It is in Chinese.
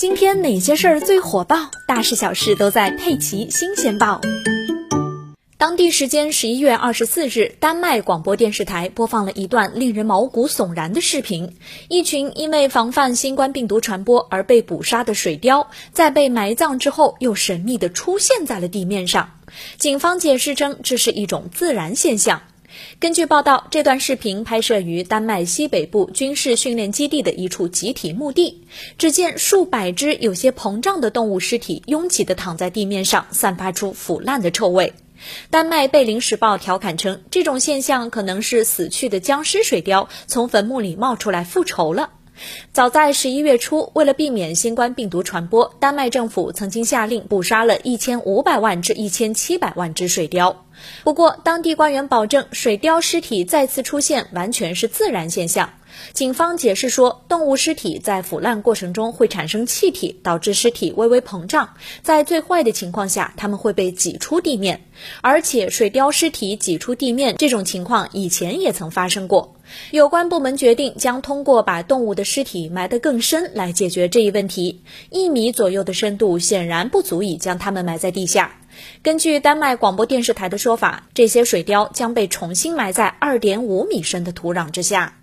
今天哪些事儿最火爆？大事小事都在《佩奇新鲜报》。当地时间十一月二十四日，丹麦广播电视台播放了一段令人毛骨悚然的视频：一群因为防范新冠病毒传播而被捕杀的水貂，在被埋葬之后，又神秘地出现在了地面上。警方解释称，这是一种自然现象。根据报道，这段视频拍摄于丹麦西北部军事训练基地的一处集体墓地。只见数百只有些膨胀的动物尸体拥挤地躺在地面上，散发出腐烂的臭味。丹麦《贝林时报》调侃称，这种现象可能是死去的僵尸水貂从坟墓里冒出来复仇了。早在十一月初，为了避免新冠病毒传播，丹麦政府曾经下令捕杀了一千五百万至一千七百万只水貂。不过，当地官员保证，水貂尸体再次出现完全是自然现象。警方解释说，动物尸体在腐烂过程中会产生气体，导致尸体微微膨胀，在最坏的情况下，它们会被挤出地面。而且，水貂尸体挤出地面这种情况以前也曾发生过。有关部门决定将通过把动物的尸体埋得更深来解决这一问题。一米左右的深度显然不足以将它们埋在地下。根据丹麦广播电视台的说法，这些水貂将被重新埋在2.5米深的土壤之下。